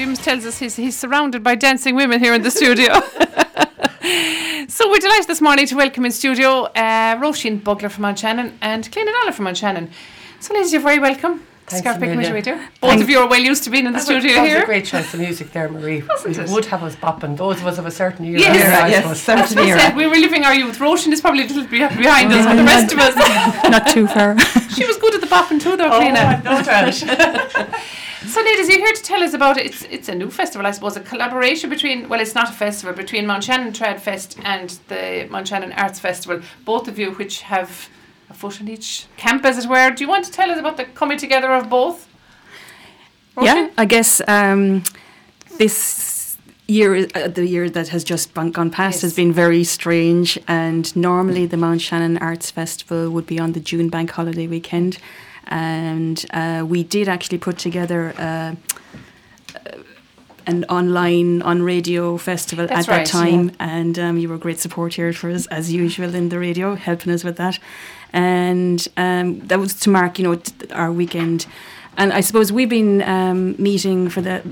James tells us he's, he's surrounded by dancing women here in the studio. so we're delighted this morning to welcome in studio uh, Roisin Bugler from Shannon and Clíona Dollar from Shannon. So ladies, you're very welcome. Thanks, Scariff Community Radio. Both of you are well used to being in the That studio was, that was here. a great choice of music there, Marie. Wasn't it would have us bopping. Those of us of a certain year. Yes. era, I Yes, suppose. That's said. We were living our youth. Roisin is probably a little bit behind us, but the rest of us, Not too far. she was good at the bopping too, though, Oh, Clíona. I know that. So, ladies, you're here to tell us about it. It's it's a new festival, I suppose, a collaboration between. Well, it's not a festival between Mount Shannon Trad Fest and the Mount Shannon Arts Festival. Both of you, which have a foot in each camp, as it were. Do you want to tell us about the coming together of both? yeah, I guess um, this year, uh, the year that has just gone, gone past, Yes. has been very strange. And normally, the Mount Shannon Arts Festival would be on the June bank holiday weekend. And uh, we did actually put together uh, an online on radio festival That's at right, that time, and um, you were a great support here for us as usual in the radio, helping us with that. And um, that was to mark, you know, our weekend. And I suppose we've been um, meeting for the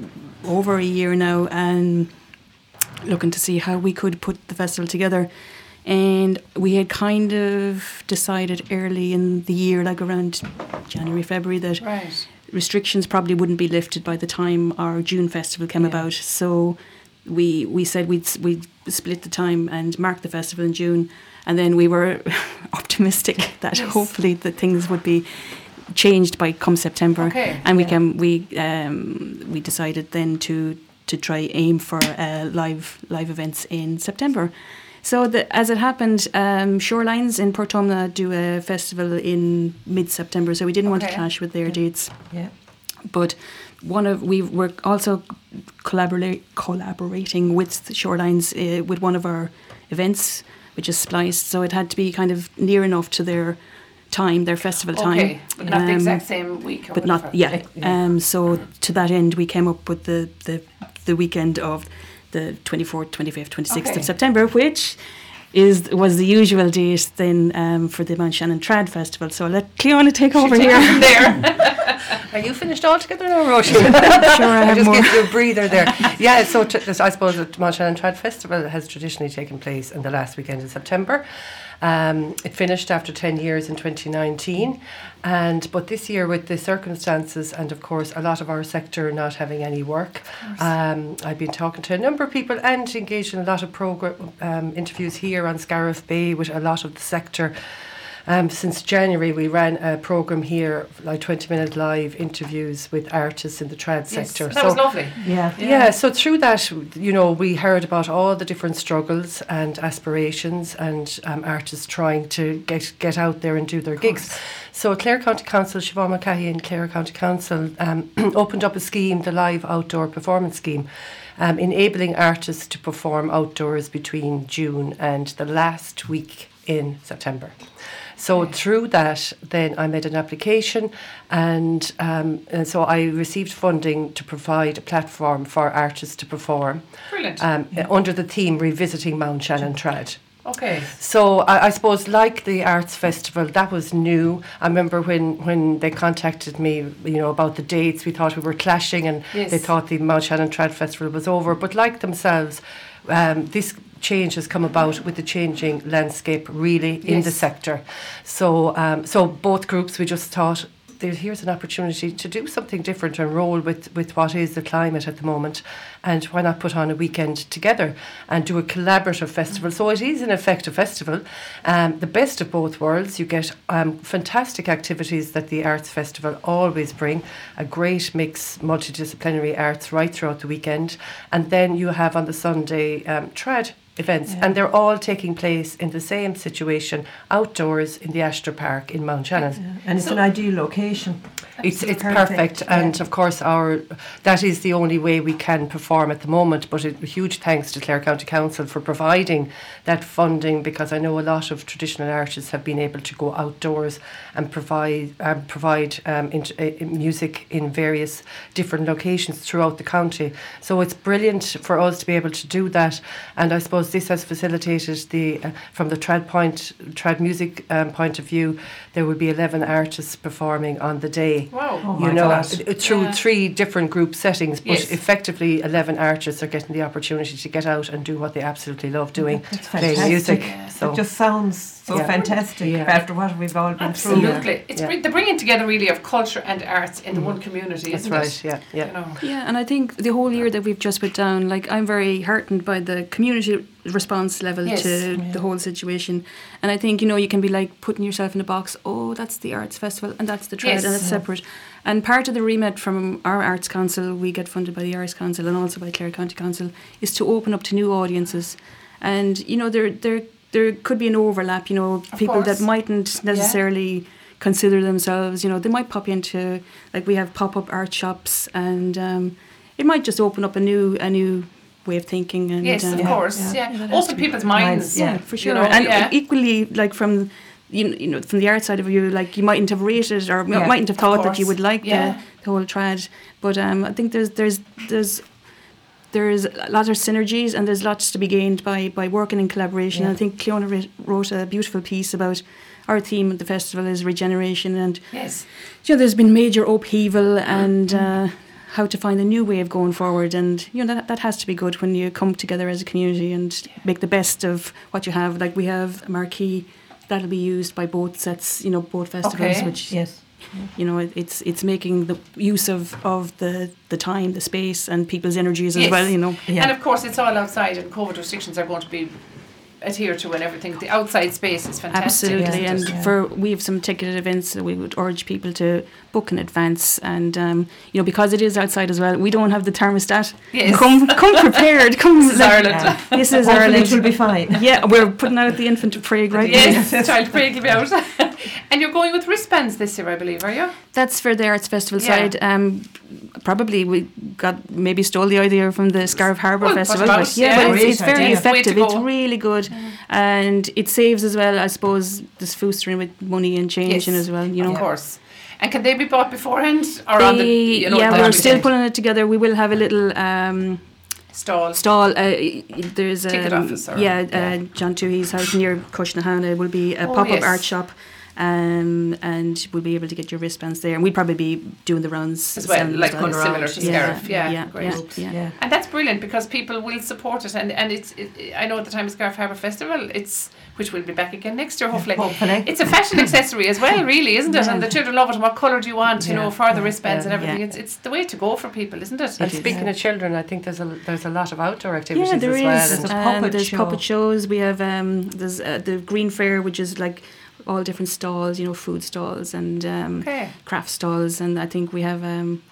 over a year now, and looking to see how we could put the festival together. And we had kind of decided early in the year, like around January, February, that Right. restrictions probably wouldn't be lifted by the time our June festival came Yeah. about. So we we said we'd we'd split the time and mark the festival in June, and then we were optimistic that Yes. hopefully that things would be changed by come September. Okay. And we Yeah. can we um, we decided then to to try aim for uh, live live events in September. So the, as it happened, um, Shorelines in Portumna do a festival in mid September, so we didn't want to clash with their dates yeah. but one of we were also collaborate, collaborating with the shorelines uh, with one of our events which is spliced so it had to be kind of near enough to their time their festival time Okay, but not the Um, exact same week. Or but not yeah. Yeah. Um, so to that end we came up with the the, the weekend of the 24th 25th 26th Okay. of September which is was the usual date then um, for the Mount Shannon Trad Festival so I'll let Clíona take over here there. Are you finished altogether now, Roisin? sure I I have just more give you a breather there. Yeah, so t- I suppose the Mount Shannon Trad Festival has traditionally taken place in the last weekend in September. Um, it finished after 10 years in 2019. And but this year, with the circumstances and of course a lot of our sector not having any work, um, I've been talking to a number of people and engaged in a lot of program um, interviews here on Scariff Bay with a lot of the sector. Um, since January, we ran a program here, like 20 minute live interviews with artists in the trad Yes, sector. that was lovely. Yeah. Yeah. yeah, so through that, you know, we heard about all the different struggles and aspirations and um, artists trying to get, get out there and do their gigs. So Clare County Council, Siobhan Mulcahy and Clare County Council um, opened up a scheme, the Live Outdoor Performance Scheme, um, enabling artists to perform outdoors between June and the last week in September. So through that, then I made an application, and, um, and so I received funding to provide a platform for artists to perform Brilliant. um, under the theme revisiting Mount Shannon Trad. okay. So I, I suppose, like the arts festival, that was new. I remember when, when they contacted me, you know, about the dates. We thought we were clashing, and Yes. they thought the Mount Shannon Trad Festival was over. But like themselves, um, this change has come about with the changing landscape, really in the sector. So, um, so both groups, we just thought. Here's an opportunity to do something different and roll with, with what is the climate at the moment. And why not put on a weekend together and do a collaborative festival? So it is, in effect, a festival. Um, the best of both worlds. You get um, fantastic activities that the Arts Festival always bring, a great mix, multidisciplinary arts right throughout the weekend. And then you have on the Sunday um, trad events, and they're all taking place in the same situation outdoors in the Astor Park in Mount Shannon. And it's an ideal location. It's it's Perfect, perfect, yeah. and of course our that is the only way we can perform at the moment. But a huge thanks to Clare County Council for providing that funding because I know a lot of traditional artists have been able to go outdoors and provide um, provide um, int- uh, music in various different locations throughout the county. So it's brilliant for us to be able to do that, and I suppose this has facilitated the uh, from the trad point trad music um, point of view. There will be eleven artists performing on the day. day. Wow. Oh my you know, God. uh, through Yeah. three different group settings, but Yes. effectively, 11 artists are getting the opportunity to get out and do what they absolutely love doing It's playing music. Yeah. So, It just sounds so Yeah. fantastic Yeah. after what we've all been through. Absolutely. It's Yeah. the bringing together really of culture and arts in the one community, that's isn't right, it? yeah, yeah. You know. Yeah, and I think the whole year that we've just put down, like I'm very heartened by the community response level Yes. to the whole situation. And I think, you know, you can be like putting yourself in a box, oh, that's the arts festival and that's the trade Yes. and it's separate. And part of the remit from our Arts Council, we get funded by the Arts Council and also by Clare County Council, is to open up to new audiences. And, you know, there there there could be an overlap, you know, Of people course. that mightn't necessarily consider themselves, you know, they might pop into like we have pop up art shops and um, it might just open up a new a new way of thinking and Yes, um, of course. yeah. Yeah. Yeah, that has Open to be people's Minds, minds. yeah. for You sure. know, and yeah. equally, like from you know, you know, from the art side of you, like you mightn't have rated or Yeah, mightn't have thought that you would like Yeah. the, the whole trad. But um, I think there's there's there's there's a lot of synergies and there's lots to be gained by by working in collaboration. Yeah. I think Clíona wrote a beautiful piece about our theme of the festival is regeneration and Yes. you know, there's been major upheaval and uh, how to find a new way of going forward. And, you know, that, that has to be good when you come together as a community and make the best of what you have. Like we have a marquee that'll be used by both sets, you know, both festivals, Okay. which, Yes. you know, it, it's it's making the use of, of the, the time, the space and people's energies as Yes. well, you know. Yeah. And of course, it's all outside, and COVID restrictions are going to be adhered to and everything. The outside space is fantastic. Absolutely, Yeah. and Yeah. for we have some ticketed events that we would urge people to book in advance, and um, you know because it is outside as well, we don't have the thermostat. Yes. Come, come prepared. Come. This is like- Ireland. Yeah. This is Hopefully Ireland. it will be fine. Yeah, we're putting out the infant prague right now. Yes, child prague will be out. and you're going with wristbands this year, I believe, are you? That's for the arts festival Yeah. side. Um, probably we got maybe stole the idea from the Scariff Harbour Well, Festival, but yeah, yeah. but it's, it's very idea. effective. It's really good, and it saves as well. I suppose this foostering with money and changing Yes, as well. You know, Of course. And can they be bought beforehand or on the you know, yeah, we're still pulling it together. We will have a little um, stall? stall. Uh, there's a or- yeah, yeah. Uh, John Toohey's house near Cushnahana will be a Oh, pop up yes. art shop. Um, and we'll be able to get your wristbands there, and we'd probably be doing the runs As well, like as well. Going similar around. to Yeah, Scariff. Yeah, yeah, great. yeah. Yeah. yeah. And that's brilliant because people will support it, and and it's it, I know at the time of Scariff Harbour Festival, it's which will be back again next year hopefully. Hopefully. It's a fashion accessory as well, really, isn't it? And the children love it. And what colour do you want, you know, for the wristbands yeah, and everything? yeah. It's it's the way to go for people, isn't it? And is. speaking of children, I think there's a there's a lot of outdoor activities Yeah, there is. as well. There's and- a Um, puppet there's show. puppet shows. We have um, there's uh, the Green Fair, which is like all different stalls, you know, food stalls and um, Okay. craft stalls, and I think we have um,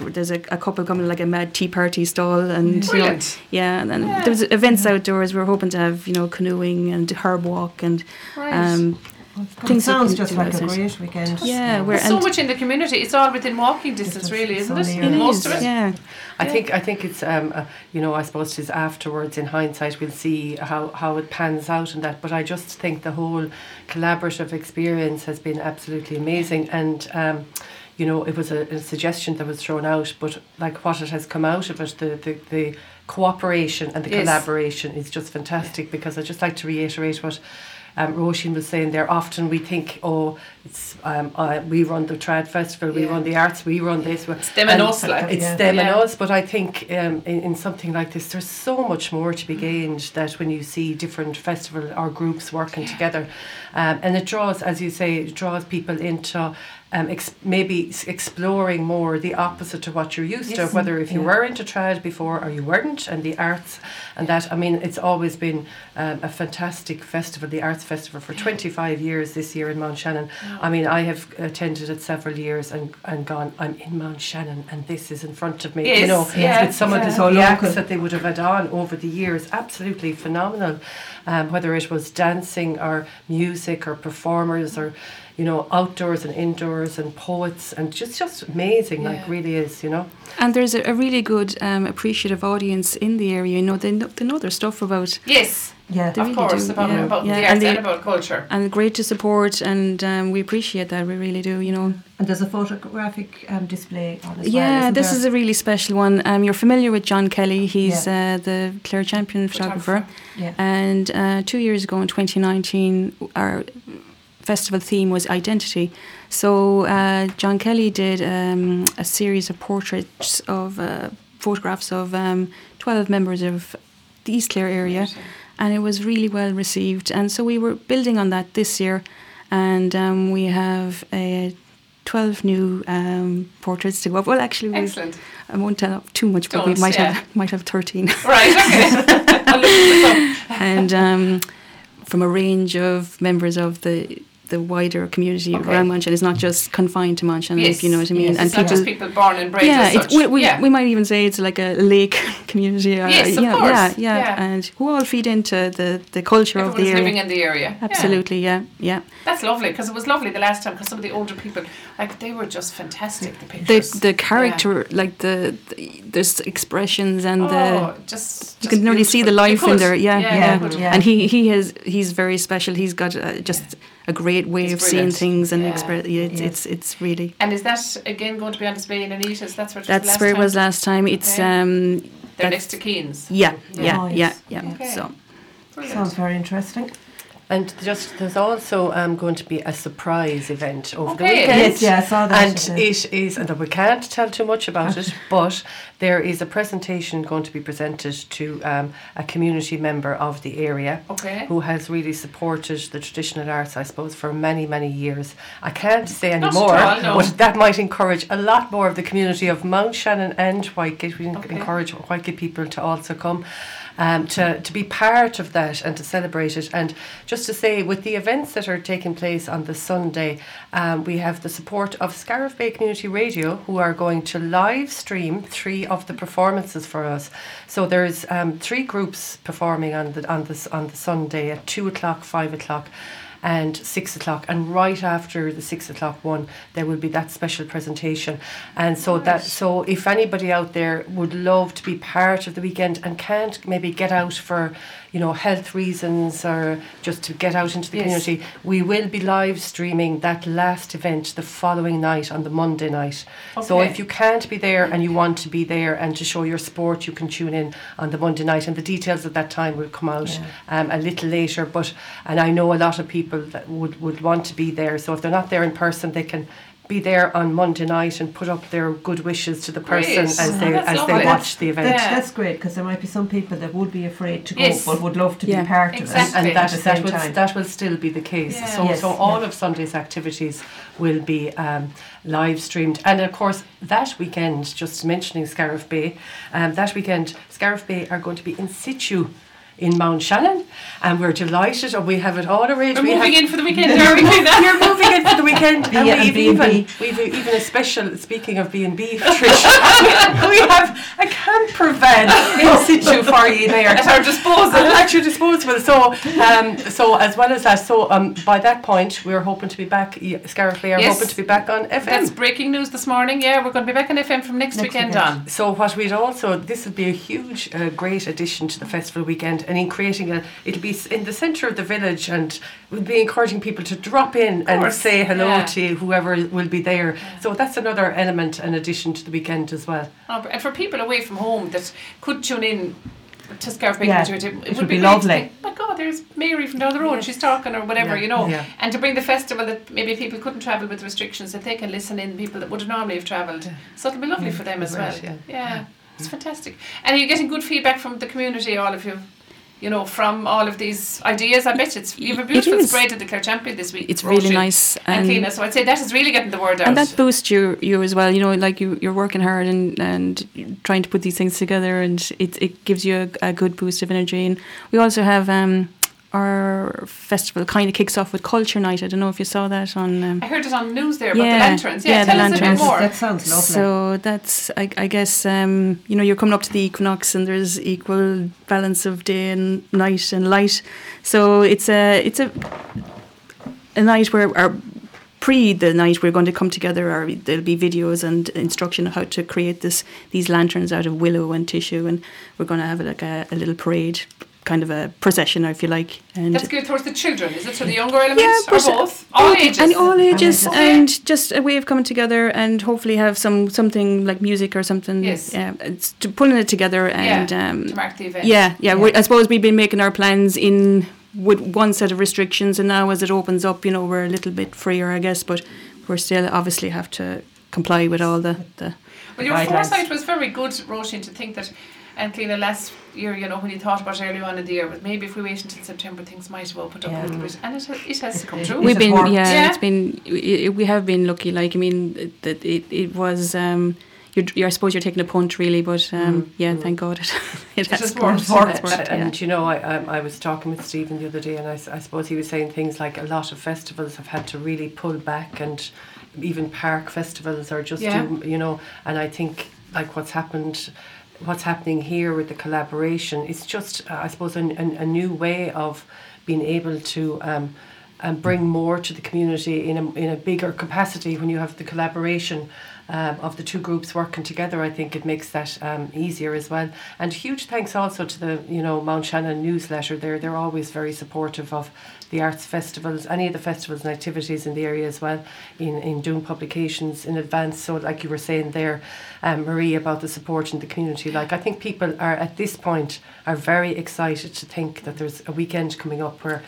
there's a, a couple coming like a mad tea party stall, and you know, yeah, and then Yeah. there's events outdoors. We're hoping to have you know canoeing and herb walk and Right. um, It sounds just like a great weekend. Yeah, we're- There's so much in the community. It's all within walking distance, really, isn't it? it Most is, of it. yeah. I Yeah. think I think it's um uh, you know I suppose it's afterwards in hindsight we'll see how how it pans out and that but I just think the whole collaborative experience has been absolutely amazing and um you know it was a, a suggestion that was thrown out but like what it has come out of it the the, the cooperation and the Yes. collaboration is just fantastic because I just like to reiterate what um, Roisin was saying there. Often we think, oh, it's um, uh, we run the trad festival, we Yeah. run the arts, we run this. It's them and us, like. It's Yeah. them Yeah. and us, but I think um, in, in something like this, there's so much more to be gained that when you see different festival or groups working together, um, and it draws, as you say, it draws people into. Um, ex- maybe exploring more the opposite to what you're used Yes. to, whether if you Yeah. were into trad before or you weren't, and the arts and that. I mean, it's always been um, a fantastic festival, the Arts Festival, for 25 years this year in Mount Shannon. I mean, I have attended it several years and, and gone, I'm in Mount Shannon and this is in front of me. Yes, you know, yeah, with some of the, the acts that they would have had on over the years, absolutely phenomenal. Um, whether it was dancing or music or performers or, you know, outdoors and indoors and poets and just just amazing, like really is, you know. And there's a, a really good um, appreciative audience in the area. You know, they know, they know their stuff about Yes, Yeah. They of really course, do, about, yeah. about Yeah, the and arts they- and about culture. and great to support, and um, we appreciate that. We really do. You know. And there's a photographic um, display on as well. Yeah, this there? is a really special one. Um, you're familiar with John Kelly. He's uh, the Clare Champion photographer. Yeah. And uh, two years ago in 2019, our festival theme was identity. So uh, John Kelly did um, a series of portraits of uh, photographs of um, 12 members of the East Clare area, and it was really well received. And so we were building on that this year, and um, we have a 12 new um, portraits to go up. Well, actually, we Excellent. I won't tell too much, but we Don't, might yeah. have might have 13. Right, okay. I'll look this up. and um, from a range of members of the the wider community Okay. around Mount Shannon. It's not just confined to Mount Shannon, Yes, if you know what I mean. yes. And it's not just people born and bred yeah, as such. we, we, yeah. we might even say it's like a lake community. Or, Yes, of yeah, course. Yeah, yeah, Yeah. and who all feed into the, the culture of the area. living in the area. Absolutely, yeah, yeah. That's lovely because it was lovely the last time because some of the older people, like, they were just fantastic. The The pictures. the character, like the, the there's expressions and the oh, just, you just can really see the life in there. Yeah, yeah. yeah. you. Yeah. And he he has he's very special. He's got uh, just a great way He's of seeing things and Yeah. express. Yeah, it's, Yes. it's it's really. And is that again going to be on display in Anita's? That's where it was That's last where it time? was last time. It's Okay. um They're next to Keen's. yeah Yeah. yeah Nice. yeah yeah. Okay. So Brilliant. Sounds very interesting. And just there's also um, going to be a surprise event over the weekend. Yes, yeah, I saw that. And it is, and we can't tell too much about it, but there is a presentation going to be presented to um, a community member of the area Okay. who has really supported the traditional arts, I suppose, for many, many years. I can't say any more, no. but that might encourage a lot more of the community of Mount Shannon and Whitegate. We Okay. encourage Whitegate people to also come. Um, to, to be part of that and to celebrate it. And just to say, with the events that are taking place on the Sunday, um, we have the support of Scariff Bay Community Radio, who are going to live stream three of the performances for us. So there's um, three groups performing on the on the on the Sunday at two o'clock, five o'clock. And six o'clock, and right after the six o'clock one, there will be that special presentation. And so that, so if anybody out there would love to be part of the weekend and can't maybe get out for, you know, health reasons or just to get out into the Yes. community, we will be live streaming that last event the following night on the Monday night. So if you can't be there and you want to be there and to show your support, you can tune in on the Monday night, and the details of that time will come out um, a little later. But and I know a lot of people that would would want to be there. So if they're not there in person, they can. Be there on Monday night and put up their good wishes to the person Great. as Oh, they that's as lovely. they watch the event. Yeah. That's great because there might be some people that would be afraid to go Yes. but would love to Yeah. be part Exactly. of it and that, that will that will still be the case. Yeah. So Yes, so all yeah. of Sunday's activities will be um, live streamed, and of course that weekend, just mentioning Scariff Bay, um, that weekend Scariff Bay are going to be in situ. In Mount Shannon, and we're delighted, and we have it all arranged. We're we moving have, in for the weekend, are we? You're moving in for the weekend, and Yeah, and we've B&B. even we've even a special. Speaking of B and B, Trish, we have a camper van in situ for you there At our disposal. at your disposal. So, um, so as well as that, so um, by that point, we're hoping to be back. y- Scariff Bay are Yes. hoping to be back on FM. That's breaking news this morning. Yeah, we're going to be back on FM from next, Next weekend weekend. on. so what we'd also this would be a huge, uh, great addition to the festival weekend, and in creating a, it'll be in the centre of the village, and we'll be encouraging people to drop in and say hello yeah. to whoever will be there. So that's another element and addition to the weekend as well. Oh, and for people away from home that could tune in to Scariff Bay Yeah, it, it would would be, be lovely. think, My God, there's Mary from down the road. She's talking or whatever, Yeah, you know. yeah. And to bring the festival that maybe people couldn't travel with restrictions, that they can listen in. People that would normally have travelled, so it'll be lovely for them as well. Yeah. yeah, it's fantastic. And are you getting good feedback from the community, all of you? You know, from all of these ideas, I bet it's you have a beautiful spread of the Clare Champion this week. it's really nice and Clíona. So I'd say that is really getting the word out. and that boosts you you as well. You know, like you you're working hard and and trying to put these things together, and it it gives you a, a good boost of energy. And we also have um our festival kind of kicks off with Culture Night. I don't know if you saw that on. Um, I heard it on the news there about the lanterns. Yeah, yeah, the tell us a bit lanterns. more. That sounds lovely. So that's, I, I guess, um, you know, you're coming up to the equinox, and there's equal balance of day and night and light. So it's a, it's a, a night where, our pre the night, we're going to come together. Or there'll be videos and instruction of how to create this, these lanterns out of willow and tissue, and we're going to have like a, a little parade, kind of a procession, if you like. And That's geared towards the children. Is it to the younger elements Yeah, or both? All ages. and all ages, Okay. and just a way of coming together, and hopefully have some something like music or something. Yes. Yeah, it's to pulling it together, and yeah, um, to mark the event. yeah, yeah. We, I suppose we've been making our plans in with one set of restrictions, and now as it opens up, you know, we're a little bit freer, I guess, but we're still obviously have to comply with all the, the Well, your foresight was very good, Roisin, to think that, and Clíona, last year, you know, when you thought about earlier on in the year, but maybe if we wait until September, things might have opened up Yeah. a little bit, and it, it has come true. We've been, worked. yeah, Yeah. it's been, i we have been lucky. Like, I mean, that it, it was, um, you're, you're, I suppose you're taking a punt, really, but um, yeah, thank God it, it, has has worked. worked. It's worked, yeah. And you know, I, I I was talking with Stephen the other day, and I, I suppose he was saying things like a lot of festivals have had to really pull back, and even park festivals are just Yeah. do, you know. And I think like what's happened, what's happening here with the collaboration, it's just uh, I suppose an, an, a new way of being able to. Um, and bring more to the community in a, in a bigger capacity when you have the collaboration um, of the two groups working together. I think it makes that um, easier as well. And huge thanks also to the you know Mount Shannon newsletter. They're they're always very supportive of the arts festivals, any of the festivals and activities in the area as well, in, in doing publications in advance. So like you were saying there, um, Marie, about the support in the community. Like I think people are at this point are very excited to think that there's a weekend coming up where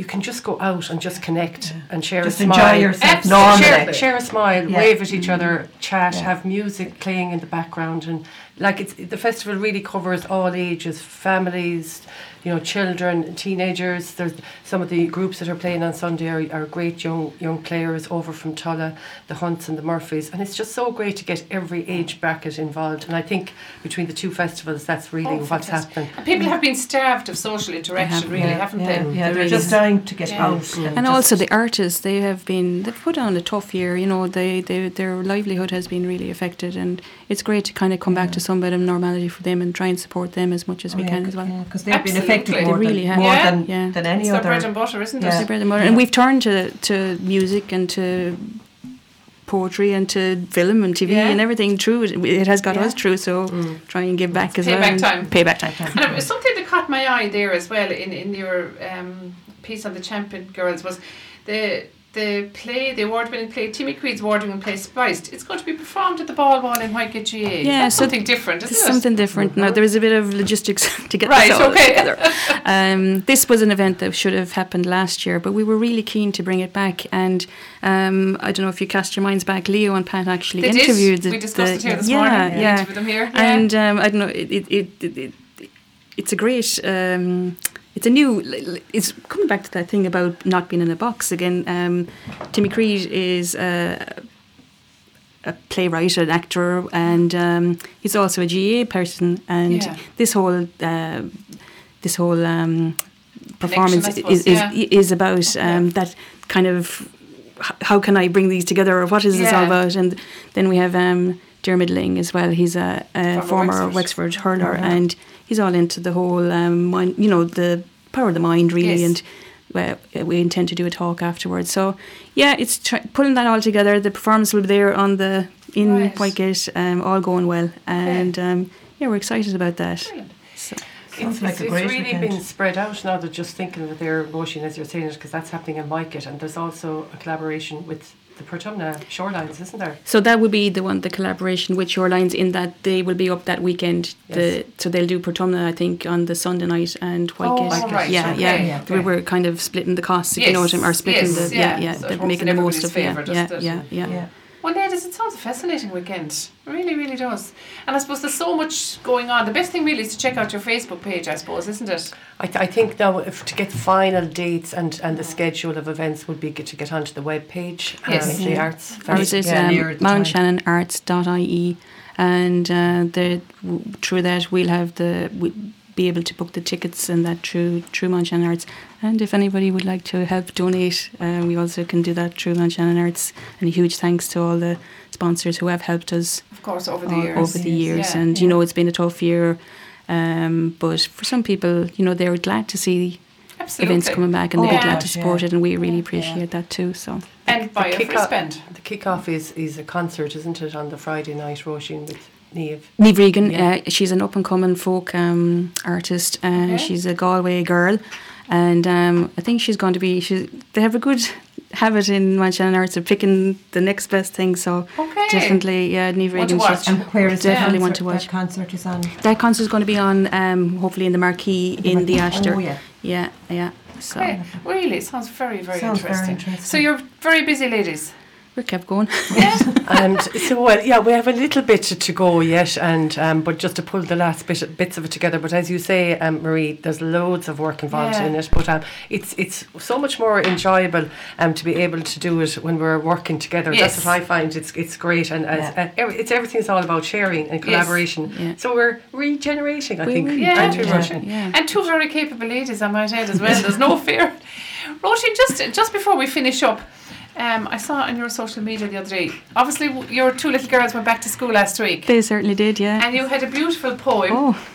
you can just go out and just connect and share Just a enjoy smile. yourself Absolutely. normally. Share, share a smile, Yeah. wave at each other, chat, Yeah. have music playing in the background, and like it's the festival really covers all ages, families, you know, children, teenagers. There's some of the groups that are playing on Sunday are, are great young young players over from Tulla, the Hunts and the Murphys, and it's just so great to get every age bracket involved. And I think between the two festivals, that's really Oh, what's fantastic. happening. And people have been starved of social interaction, have, really, yeah, haven't yeah, they? Yeah, they're Really just is. dying to get Yeah. out. And just- also the artists, they have been they've put on a tough year. You know, they, they their livelihood has been really affected, and it's great to kind of come back to some bit of normality for them and try and support them as much as we Oh, can as well. yeah, because they've been affected more They really than, have. more Yeah. than, Yeah. than any It's their other. bread and butter, isn't Yeah. Their it? bread and butter. And we've turned to, to music and to poetry and to film and TV Yeah. and everything true. it. It has got Yeah. us through, so try and give back as Payback well. and time. Payback time. And it something that caught my eye there as well in, in your um, piece on the Champion Girls was the the play, the award winning play, Timmy Creed's award winning play Spliced. It's going to be performed at the Ball Wall in Whitegate GAA. Yeah, so something different, isn't it? something different. Now there is a bit of logistics to get Right, this all okay. together. Um, this was an event that should have happened last year, but we were really keen to bring it back. And um, I don't know if you cast your minds back. Leo and Pat actually They interviewed. did. the- we discussed it here this yeah, morning. Yeah, interviewed them here. And um, I don't know. It, it, it, it, it it's a great. Um, it's a new. It's coming back to that thing about not being in a box again. Um, Timmy Creed is. Uh, a playwright, an actor, and um, he's also a GAA person. And Yeah. this whole uh, this whole um, performance suppose, is, is yeah. is about um, Yeah. that kind of how can I bring these together, or what is this all about? And then we have um, Diarmuid Lyng as well. He's a, a Former former Wexford. Wexford, hurler, Mhm. and he's all into the whole um, mind, you know, the power of the mind, really, Yes. and. Well, we intend to do a talk afterwards. So, yeah, it's try- pulling that all together. The performance will be there on the in Right. Whitegate, um, all going well, and um, yeah, we're excited about that. So, It's, like it's, a it's really weekend. been spread out now. They're just thinking of their motion as you're saying it, because that's happening in Market, and there's also a collaboration with the Portumna Shorelines, isn't there? so that would be the one, the collaboration with Shorelines, in that they will be up that weekend. The so they'll do Portumna, I think, on the Sunday night and oh, Whitegate. Oh, right. yeah, okay. yeah. Yeah. We were kind of splitting the costs, if you know what I mean, or splitting yes, the yeah, yeah. yeah, So it making the most of it. Yeah, yeah, it? yeah, yeah. Yeah. Well, yeah, it, is, it sounds a fascinating weekend. It really, really does. And I suppose there's so much going on. The best thing really is to check out your Facebook page, I suppose, isn't it? I, th- I think now if to get final dates and, and the schedule of events would be good to get onto the web page. Yes. um, the Yeah. arts. Ours is Yeah, near um, the time. mountshannonarts.ie, and uh, the, w- through that we'll have the we be able to book the tickets and that through through Mount Shannon Arts. And if anybody would like to help donate, uh, we also can do that through Mount Shannon Arts. And a huge thanks to all the sponsors who have helped us Of course, over the all years. over the years. Yeah, and you know it's been a tough year. Um, but for some people, you know, they're glad to see Absolutely. events coming back and Oh, they're yeah. glad to support Yeah. it, and we really appreciate that too. So And buy a free kick-off- spend. The kick-off is, is a concert, isn't it, on the Friday night, Roisin, with Niamh? Niamh Regan, Yeah. uh, she's an up and coming folk um, artist. Uh, Okay. She's a Galway girl, and um, I think she's going to be. She, they have a good habit in Mount Shannon Arts of picking the next best thing. So Okay. definitely, yeah, Niamh Want to Regan. watch. she's- And where is Definitely the want to watch. That concert is on. That concert is going to be on, um, hopefully in the marquee in the Astor. Oh yeah. Yeah, yeah. So Okay. Really, sounds very, very Sounds very interesting. interesting. So you're very busy, ladies. We kept going. and so well, yeah, we have a little bit to, to go yet, and um, but just to pull the last bit bits of it together. But as you say, um, Marie, there's loads of work involved Yeah. in it. But um, it's it's so much more enjoyable um, to be able to do it when we're working together. Yes. That's what I find. It's it's great, and as, Yeah. uh, every, it's everything's all about sharing and collaboration. Yeah. So we're regenerating, I We think. Yeah. aren't we, Yeah. Roisin? Yeah. And two very capable ladies, I might add as well. There's no fear. Roisin, just just before we finish up, um, I saw it on your social media the other day. Obviously, w- your two little girls went back to school last week, They certainly did, yeah. and you had a beautiful poem. Oh,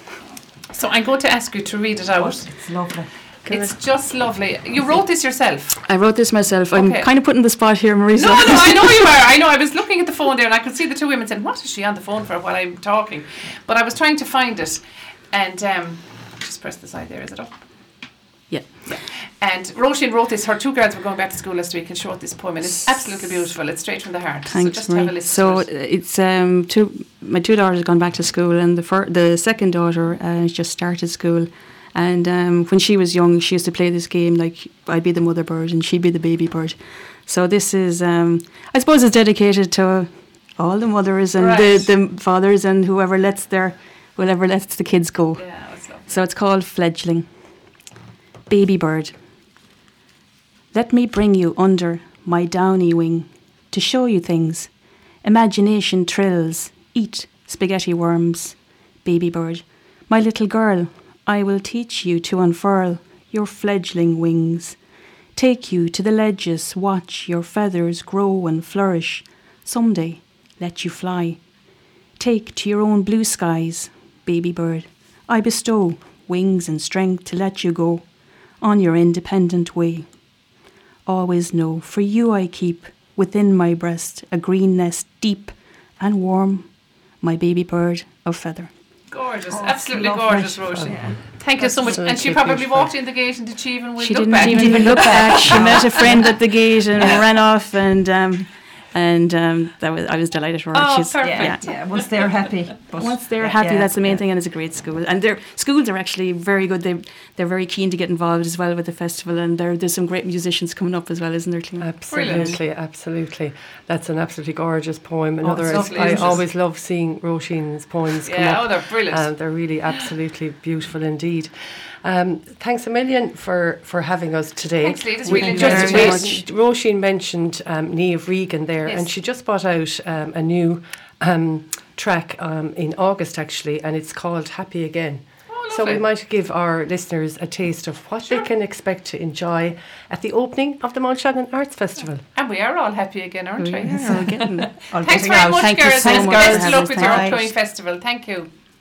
So I'm going to ask you to read it out. It's lovely. It's just lovely. You wrote this yourself. I wrote this myself. I'm Okay. kind of putting the spot here, Marisa. No, no, I know you are. I know. I was looking at the phone there, and I could see the two women saying, "What is she on the phone for?" While I'm talking, but I was trying to find it, and um, just press the side there. Is it up? Yeah. And Roisin wrote this. Her two girls were going back to school last week and she wrote this poem, and it's absolutely beautiful. It's straight from the heart. Thanks, so just have a Marie. listen. So it. it's um two my two daughters have gone back to school, and the fir- the second daughter uh, has just started school. And um, when she was young, she used to play this game like I'd be the mother bird and she'd be the baby bird. So this is, um, I suppose, it's dedicated to all the mothers and Right. the, the fathers and whoever lets their whoever lets the kids go. yeah. So it's called Fledgling. Baby bird. Let me bring you under my downy wing to show you things. Imagination trills, eat spaghetti worms. Baby bird. My little girl, I will teach you to unfurl your fledgling wings. Take you to the ledges, watch your feathers grow and flourish. Someday, let you fly. Take to your own blue skies, baby bird. I bestow wings and strength to let you go on your independent way. Always know, for you I keep within my breast a green nest deep and warm, my baby bird of feather. Gorgeous, Oh, absolutely gorgeous, Roisin. Yeah. Thank you so much. And she probably beautiful. walked in the gate and did she even she look didn't back? even look back. She met a friend at the gate and ran off, and um, and um, that was I was delighted for her. Oh, She's, perfect. Yeah, yeah. Once they're happy. But Once they're yeah, happy, yeah, that's the main yeah. thing, and it's a great school. And their schools are actually very good. They they're very keen to get involved as well with the festival, and there there's some great musicians coming up as well, isn't there? Clíona? Absolutely, absolutely. That's an absolutely gorgeous poem. Oh, Another, it's is- lovely, I isn't always love seeing Roisin's poems come Yeah, up. oh, they're brilliant. Um, they're really absolutely beautiful indeed. Um, thanks a million for, for having us today. Thanks, ladies. We- Really enjoyed just it very wait- Roisin mentioned um, Niamh Regan there, Yes. and she just brought out um, a new um, track um, in August actually, and it's called Happy Again. Oh, So we might give our listeners a taste of what they can expect to enjoy at the opening of the Mount Shannon Arts Festival. And we are all happy again, aren't we? Yeah, so we're getting All Thanks very out. much, Thank you girls. so and best of luck with your upcoming festival. Thank you.